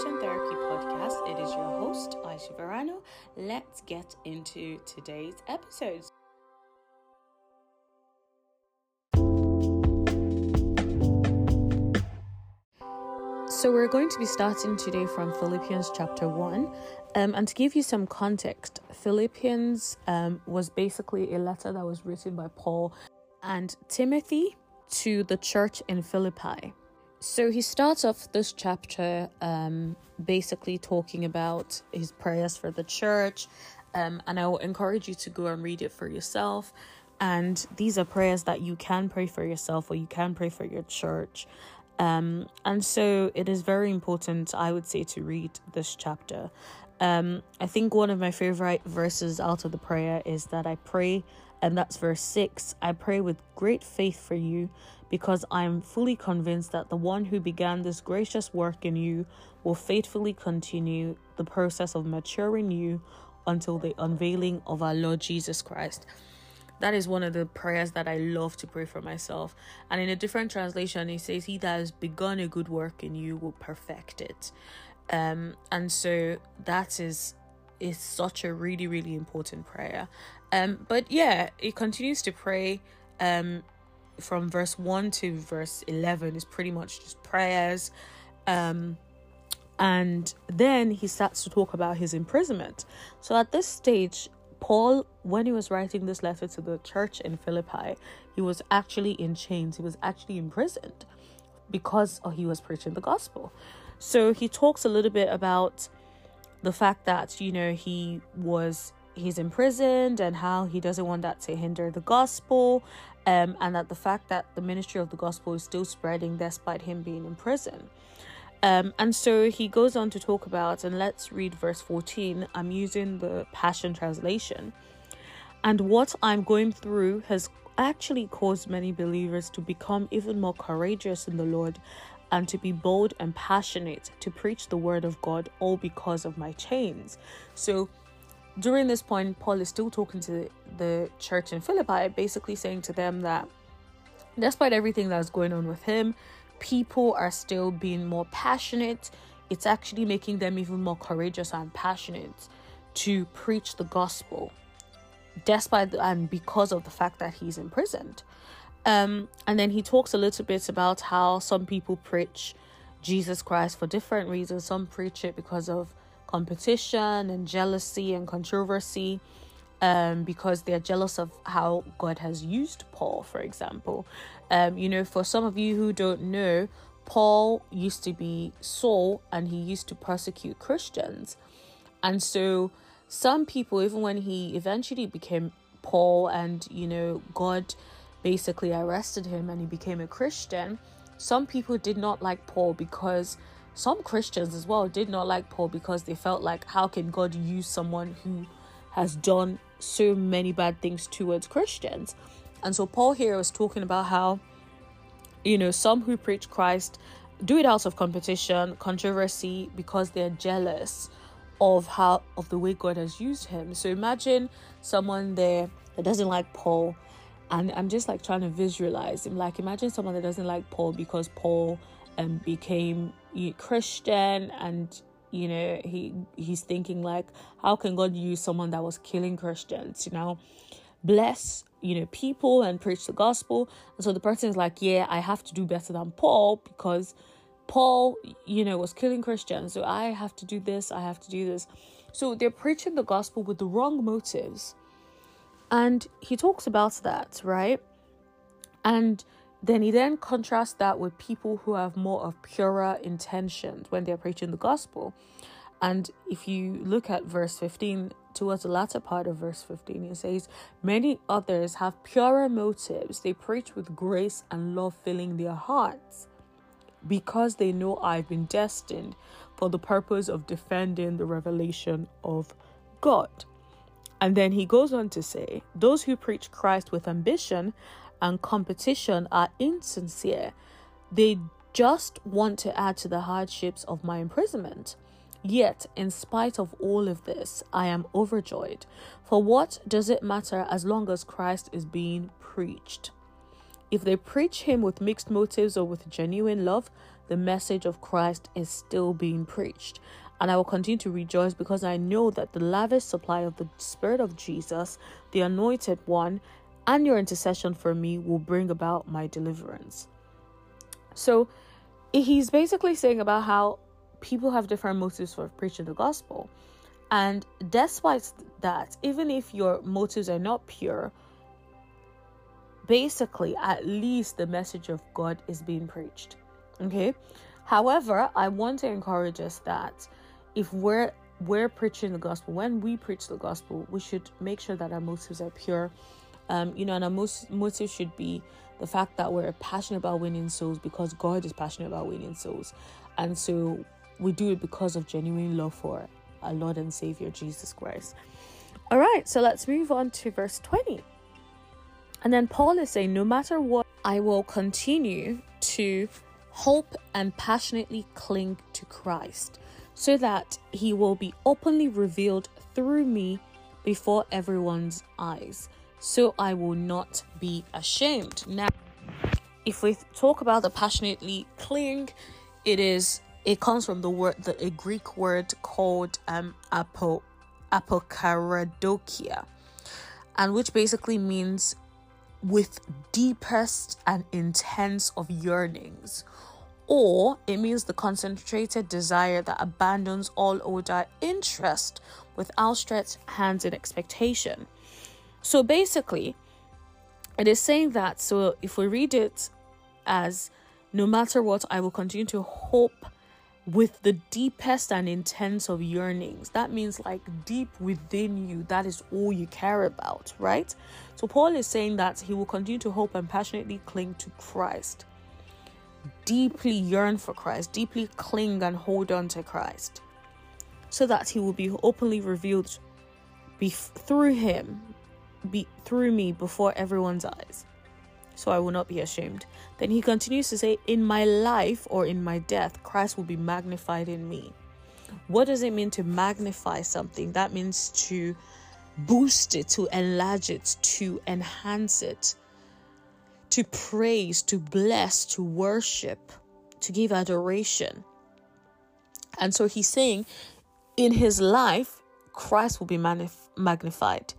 Christian Therapy Podcast. It is your host, Aisha Verano. Let's get into today's episode. So, we're going to be starting today from Philippians chapter 1. Um, and to give you some context, Philippians um, was basically a letter that was written by Paul and Timothy to the church in Philippi. So he starts off this chapter um, basically talking about his prayers for the church. Um, and I will encourage you to go and read it for yourself. And these are prayers that you can pray for yourself or you can pray for your church. Um, and so it is very important, I would say, to read this chapter. Um, I think one of my favorite verses out of the prayer is that I pray, and that's verse 6 I pray with great faith for you because I am fully convinced that the one who began this gracious work in you will faithfully continue the process of maturing you until the unveiling of our Lord Jesus Christ. That is one of the prayers that I love to pray for myself. And in a different translation, it says, He that has begun a good work in you will perfect it. Um, and so that is is such a really, really important prayer. Um, but yeah, it continues to pray um from verse 1 to verse 11 is pretty much just prayers. Um and then he starts to talk about his imprisonment. So at this stage, Paul, when he was writing this letter to the church in Philippi, he was actually in chains. He was actually imprisoned because he was preaching the gospel. So he talks a little bit about the fact that, you know, he was he's imprisoned and how he doesn't want that to hinder the gospel um, and that the fact that the ministry of the gospel is still spreading despite him being in prison um, and so he goes on to talk about, and let's read verse 14. I'm using the Passion Translation. And what I'm going through has actually caused many believers to become even more courageous in the Lord and to be bold and passionate to preach the word of God, all because of my chains. So, during this point, Paul is still talking to the church in Philippi, basically saying to them that despite everything that's going on with him, people are still being more passionate. It's actually making them even more courageous and passionate to preach the gospel, despite and because of the fact that he's imprisoned. Um, and then he talks a little bit about how some people preach Jesus Christ for different reasons. Some preach it because of competition and jealousy and controversy um, because they're jealous of how God has used Paul, for example. Um, you know, for some of you who don't know, Paul used to be Saul and he used to persecute Christians. And so, some people, even when he eventually became Paul and, you know, God basically arrested him and he became a Christian, some people did not like Paul because some Christians as well did not like Paul because they felt like, how can God use someone who has done so many bad things towards Christians. And so Paul here was talking about how, you know, some who preach Christ do it out of competition, controversy, because they're jealous of how of the way God has used him. So imagine someone there that doesn't like Paul, and I'm just like trying to visualize him. Like imagine someone that doesn't like Paul because Paul um became a Christian and you know he he's thinking like how can god use someone that was killing christians you know? Bless you know people and preach the gospel. And so the person is like yeah i have to do better than paul because paul you know was killing christians. So i have to do this i have to do this. So they're preaching the gospel with the wrong motives. And he talks about that right? And then he then contrasts that with people who have more of purer intentions when they're preaching the gospel. And if you look at verse 15, towards the latter part of verse 15, it says, Many others have purer motives. They preach with grace and love filling their hearts because they know I've been destined for the purpose of defending the revelation of God. And then he goes on to say, Those who preach Christ with ambition and competition are insincere. They just want to add to the hardships of my imprisonment. Yet, in spite of all of this, I am overjoyed. For what does it matter as long as Christ is being preached? If they preach him with mixed motives or with genuine love, the message of Christ is still being preached. And I will continue to rejoice because I know that the lavish supply of the Spirit of Jesus, the Anointed One, and your intercession for me will bring about my deliverance. So he's basically saying about how people have different motives for preaching the gospel. And despite that, even if your motives are not pure, basically, at least the message of God is being preached. Okay. However, I want to encourage us that if we're we're preaching the gospel, when we preach the gospel, we should make sure that our motives are pure. Um, you know, and our most motive should be the fact that we're passionate about winning souls because God is passionate about winning souls. And so we do it because of genuine love for our Lord and Savior Jesus Christ. All right, so let's move on to verse 20. And then Paul is saying, No matter what, I will continue to hope and passionately cling to Christ so that he will be openly revealed through me before everyone's eyes. So I will not be ashamed. Now, if we talk about the passionately cling, it is it comes from the word the a Greek word called um apo apokaradokia and which basically means with deepest and intense of yearnings or it means the concentrated desire that abandons all other interest with outstretched hands in expectation so basically it is saying that so if we read it as no matter what i will continue to hope with the deepest and intense of yearnings. That means, like, deep within you, that is all you care about, right? So, Paul is saying that he will continue to hope and passionately cling to Christ, deeply yearn for Christ, deeply cling and hold on to Christ, so that he will be openly revealed be- through him, be- through me before everyone's eyes so I will not be ashamed. Then he continues to say, In my life or in my death, Christ will be magnified in me. What does it mean to magnify something? That means to boost it, to enlarge it, to enhance it, to praise, to bless, to worship, to give adoration. And so he's saying, in his life, Christ will be magnified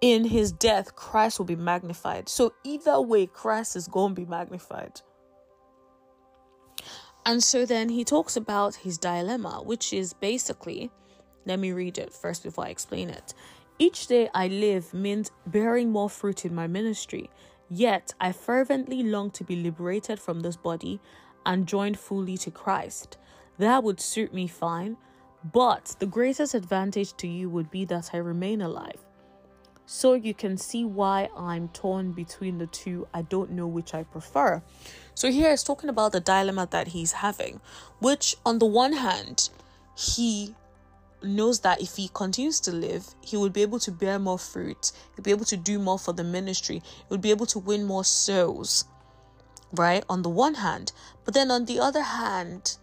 in his death, Christ will be magnified. So, either way, Christ is going to be magnified. And so then he talks about his dilemma, which is basically, let me read it first before I explain it. Each day I live means bearing more fruit in my ministry, yet I fervently long to be liberated from this body and joined fully to Christ. That would suit me fine, but the greatest advantage to you would be that I remain alive. So you can see why I'm torn between the two. I don't know which I prefer. So here is talking about the dilemma that he's having, which on the one hand, he knows that if he continues to live, he would be able to bear more fruit, he'll be able to do more for the ministry, he would be able to win more souls, right? On the one hand. But then on the other hand,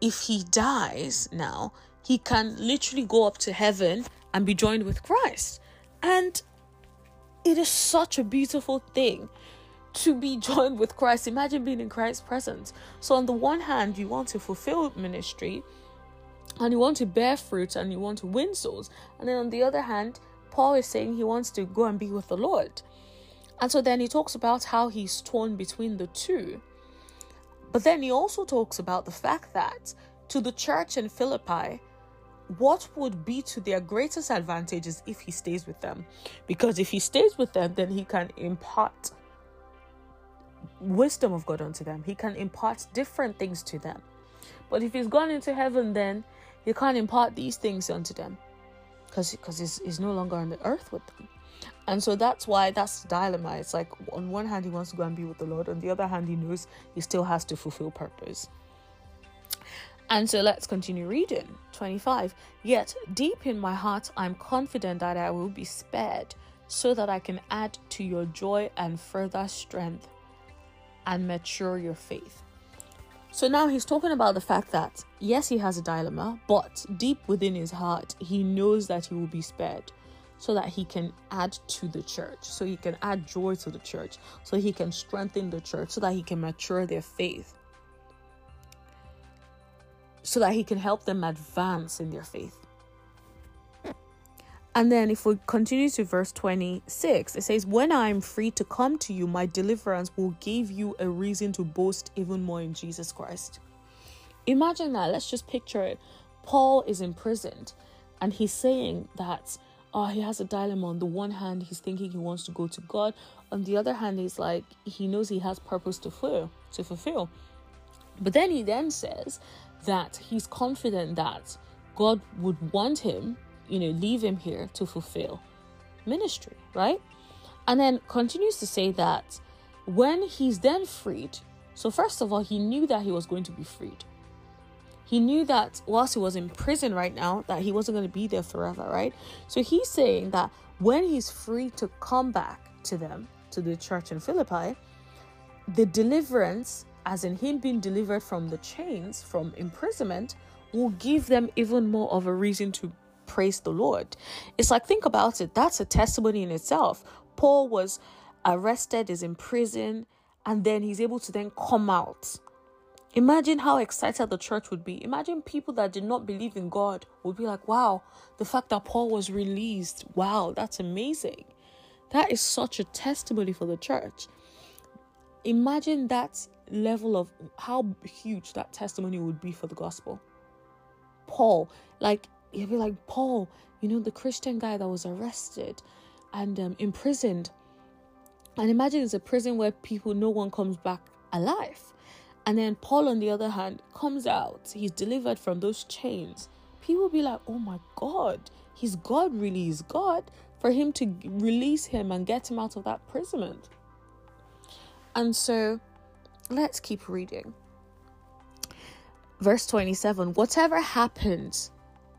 if he dies now, he can literally go up to heaven and be joined with Christ. And it is such a beautiful thing to be joined with Christ. Imagine being in Christ's presence. So, on the one hand, you want to fulfill ministry and you want to bear fruit and you want to win souls. And then on the other hand, Paul is saying he wants to go and be with the Lord. And so then he talks about how he's torn between the two. But then he also talks about the fact that to the church in Philippi, what would be to their greatest advantages if he stays with them? Because if he stays with them then he can impart wisdom of god unto them. He can impart different things to them. But if he's gone into heaven then he can't impart these things unto them. Because because he's, he's no longer on the earth with them. And so that's why that's the dilemma. It's like on one hand he wants to go and be with the lord. On the other hand he knows he still has to fulfill purpose and so let's continue reading. 25. Yet deep in my heart, I'm confident that I will be spared, so that I can add to your joy and further strength and mature your faith. So now he's talking about the fact that, yes, he has a dilemma, but deep within his heart, he knows that he will be spared so that he can add to the church, so he can add joy to the church, so he can strengthen the church, so that he can mature their faith. So that he can help them advance in their faith. And then, if we continue to verse 26, it says, When I am free to come to you, my deliverance will give you a reason to boast even more in Jesus Christ. Imagine that. Let's just picture it. Paul is imprisoned and he's saying that oh, he has a dilemma. On the one hand, he's thinking he wants to go to God. On the other hand, he's like he knows he has purpose to fulfill, to fulfill. But then he then says that he's confident that God would want him, you know, leave him here to fulfill ministry, right? And then continues to say that when he's then freed, so first of all, he knew that he was going to be freed. He knew that whilst he was in prison right now, that he wasn't going to be there forever, right? So he's saying that when he's free to come back to them, to the church in Philippi, the deliverance, as in him being delivered from the chains, from imprisonment, will give them even more of a reason to praise the Lord. It's like, think about it, that's a testimony in itself. Paul was arrested, is in prison, and then he's able to then come out Imagine how excited the church would be. Imagine people that did not believe in God would be like, wow, the fact that Paul was released, wow, that's amazing. That is such a testimony for the church. Imagine that level of how huge that testimony would be for the gospel. Paul, like, you'd be like, Paul, you know, the Christian guy that was arrested and um, imprisoned. And imagine it's a prison where people, no one comes back alive and then Paul, on the other hand, comes out. He's delivered from those chains. People be like, oh my God, he's God, really is God, for him to release him and get him out of that imprisonment. And so let's keep reading. Verse 27 Whatever happens,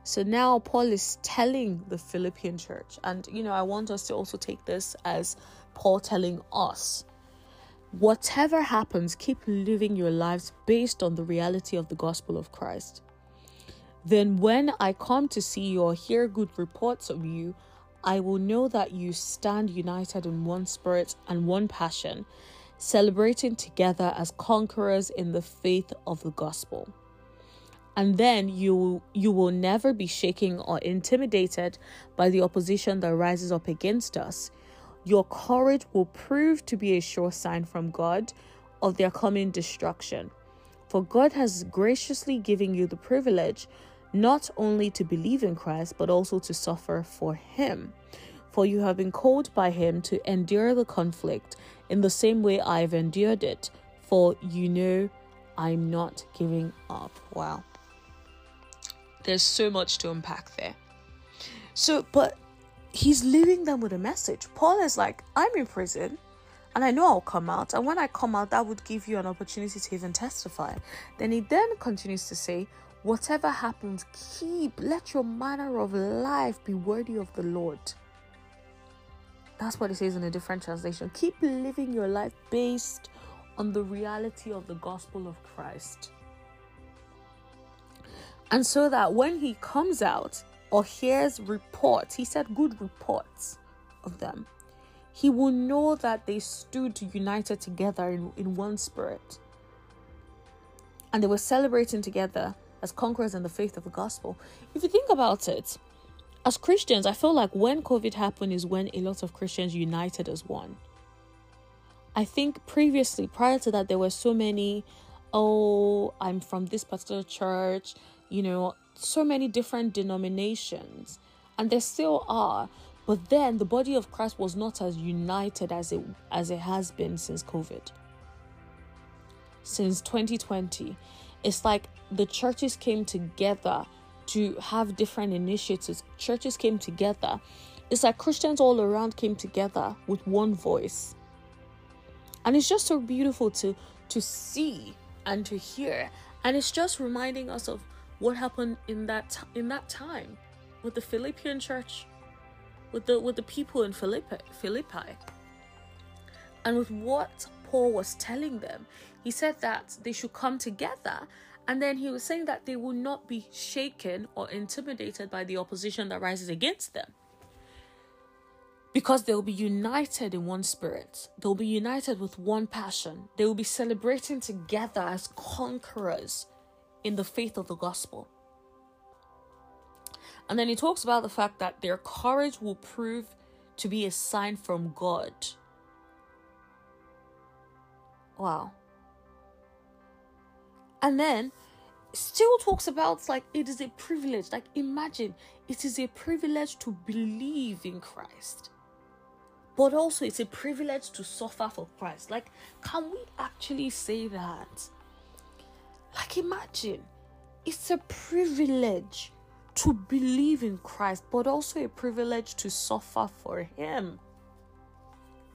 so now Paul is telling the Philippian church, and you know, I want us to also take this as Paul telling us Whatever happens, keep living your lives based on the reality of the gospel of Christ. Then, when I come to see you or hear good reports of you, I will know that you stand united in one spirit and one passion, celebrating together as conquerors in the faith of the gospel. And then you, you will never be shaken or intimidated by the opposition that rises up against us your courage will prove to be a sure sign from God of their coming destruction. For God has graciously given you the privilege not only to believe in Christ, but also to suffer for Him. For you have been called by Him to endure the conflict in the same way I've endured it. For you know I'm not giving up. Wow. There's so much to unpack there. So, but he's leaving them with a message. Paul is like, I'm in prison and I know I'll come out. And when I come out, that would give you an opportunity to even testify. Then he then continues to say, Whatever happens, keep, let your manner of life be worthy of the Lord. That's what it says in a different translation. Keep living your life based on the reality of the gospel of Christ. And so that when he comes out, or hears reports, he said good reports of them, he will know that they stood united together in, in one spirit. And they were celebrating together as conquerors in the faith of the gospel. If you think about it, as Christians, I feel like when COVID happened is when a lot of Christians united as one. I think previously, prior to that, there were so many, oh, I'm from this particular church, you know, so many different denominations, and there still are. But then the body of Christ was not as united as it as it has been since COVID. Since 2020, it's like the churches came together to have different initiatives. Churches came together. It's like Christians all around came together with one voice. And it's just so beautiful to to see and to hear. And it's just reminding us of what happened in that in that time with the Philippian church, with the with the people in Philippi, Philippi, and with what Paul was telling them. He said that they should come together, and then he was saying that they will not be shaken or intimidated by the opposition that rises against them. Because they will be united in one spirit. They'll be united with one passion. They will be celebrating together as conquerors in the faith of the gospel. And then he talks about the fact that their courage will prove to be a sign from God. Wow. And then still talks about like it is a privilege. Like imagine it is a privilege to believe in Christ. But also it's a privilege to suffer for Christ. Like can we actually say that? Like imagine it's a privilege to believe in Christ, but also a privilege to suffer for him.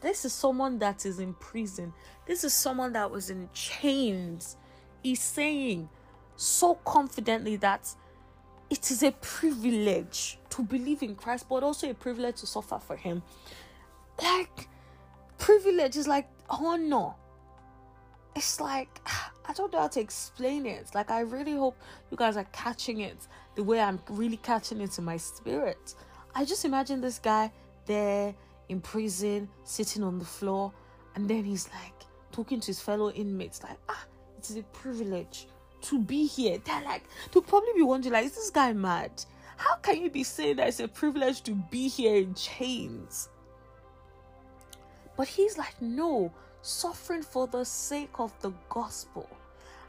This is someone that is in prison. This is someone that was in chains. He's saying so confidently that it is a privilege to believe in Christ, but also a privilege to suffer for Him. Like, privilege is like honor. It's like, I don't know how to explain it. Like, I really hope you guys are catching it the way I'm really catching it in my spirit. I just imagine this guy there in prison, sitting on the floor, and then he's like talking to his fellow inmates, like, ah, it is a privilege to be here. They're like, to probably be wondering, like, is this guy mad? How can you be saying that it's a privilege to be here in chains? But he's like, no, suffering for the sake of the gospel.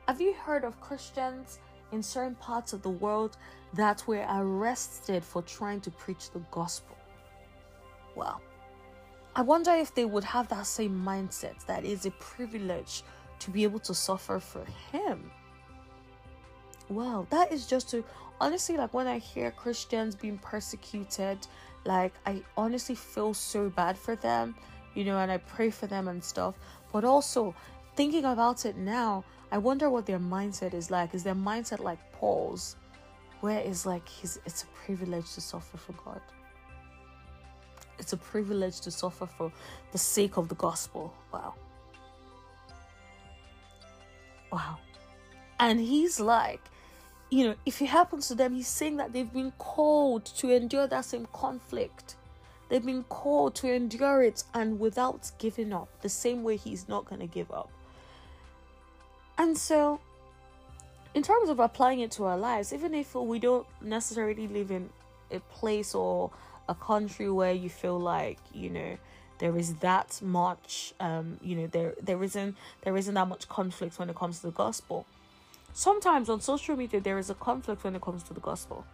Have you heard of Christians in certain parts of the world that were arrested for trying to preach the gospel? Well, I wonder if they would have that same mindset that is a privilege to be able to suffer for Him. Well, that is just to honestly, like when I hear Christians being persecuted, like I honestly feel so bad for them, you know, and I pray for them and stuff. But also, thinking about it now, I wonder what their mindset is like. Is their mindset like Paul's, where it's like his, it's a privilege to suffer for God? It's a privilege to suffer for the sake of the gospel. Wow. Wow. And he's like, you know, if it happens to them, he's saying that they've been called to endure that same conflict. They've been called to endure it and without giving up, the same way he's not going to give up. And so, in terms of applying it to our lives, even if we don't necessarily live in a place or a country where you feel like you know there is that much um you know there there isn't there isn't that much conflict when it comes to the gospel. Sometimes on social media there is a conflict when it comes to the gospel.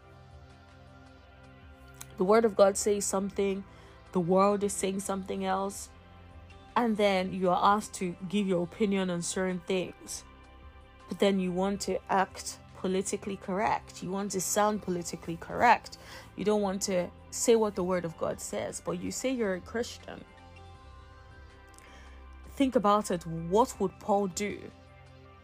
The word of god says something the world is saying something else and then you are asked to give your opinion on certain things. But then you want to act politically correct. You want to sound politically correct. You don't want to say what the word of God says, but you say you're a Christian. Think about it. What would Paul do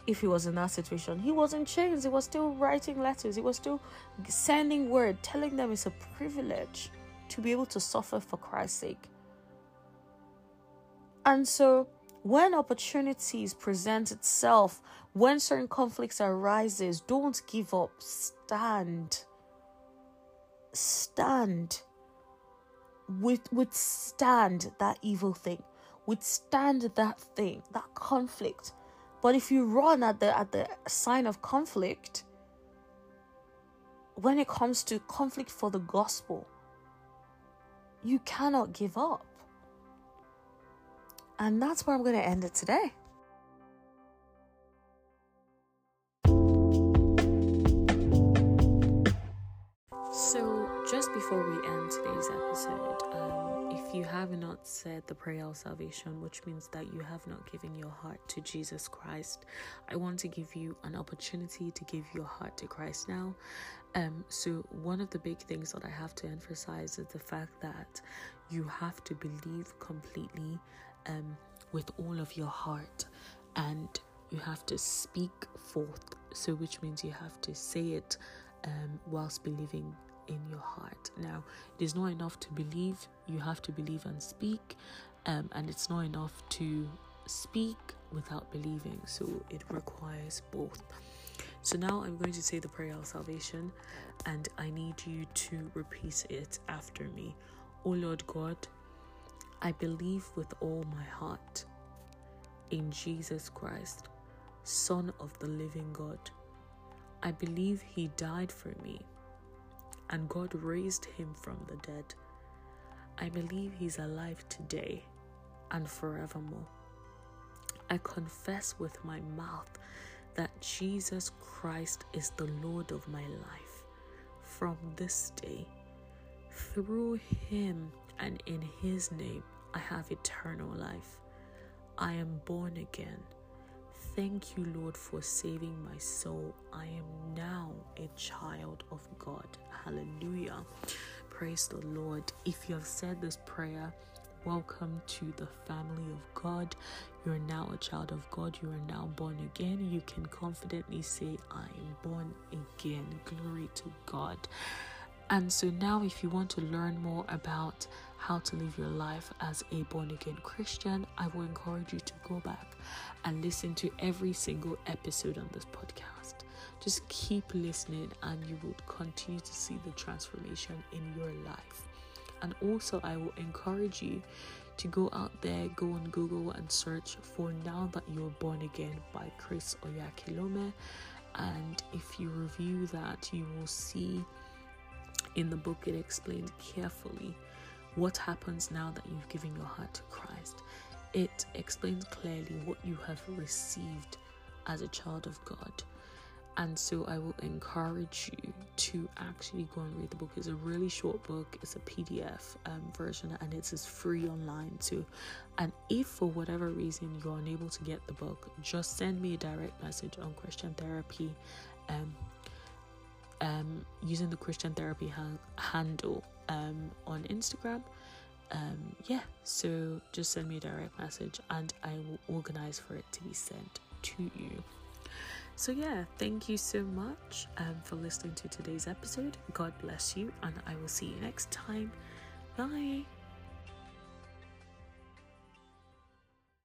if he was in that situation? He was in chains. He was still writing letters. He was still sending word, telling them it's a privilege to be able to suffer for Christ's sake. And so, when opportunities present itself, when certain conflicts arises, don't give up. Stand stand with withstand that evil thing withstand that thing that conflict. But if you run at the at the sign of conflict when it comes to conflict for the gospel you cannot give up. And that's where i'm going to end it today. So, just before we end today's episode, um, if you have not said the prayer of salvation, which means that you have not given your heart to Jesus Christ, I want to give you an opportunity to give your heart to Christ now. Um, so, one of the big things that I have to emphasize is the fact that you have to believe completely um, with all of your heart and you have to speak forth. So, which means you have to say it um, whilst believing in your heart. Now, it is not enough to believe, you have to believe and speak, um, and it's not enough to speak without believing, so it requires both. So now I'm going to say the prayer of salvation, and I need you to repeat it after me. O Lord God, I believe with all my heart in Jesus Christ, Son of the living God. I believe he died for me and God raised him from the dead. I believe he's alive today and forevermore. I confess with my mouth that Jesus Christ is the Lord of my life. From this day, through him and in his name, I have eternal life. I am born again. Thank you, Lord, for saving my soul. I am now a child of God. Hallelujah. Praise the Lord. If you have said this prayer, Welcome to the family of God. You're now a child of God. You are now born again. You can confidently say, I am born again. Glory to God. And so now, if you want to learn more about how to live your life as a born again Christian, I will encourage you to go back and listen to every single episode on this podcast. Just keep listening, and you will continue to see the transformation in your life. And also, I will encourage you to go out there, go on Google and search for Now That You're Born Again by Chris Oyakhilome. And if you review that, you will see in the book it explained carefully what happens now that you've given your heart to Christ. It explains clearly what you have received as a child of God and so I will encourage you to actually go and read the book. It's a really short book, it's a PDF um, version, and it's free online too. And if for whatever reason you're unable to get the book, just send me a direct message on Christian Therapy. Um, um, using the Christian Therapy ha- handle um, on Instagram. Um, yeah, so just send me a direct message and I will organize for it to be sent to you. So, yeah, thank you so much um, for listening to today's episode. God bless you, and I will see you next time. Bye.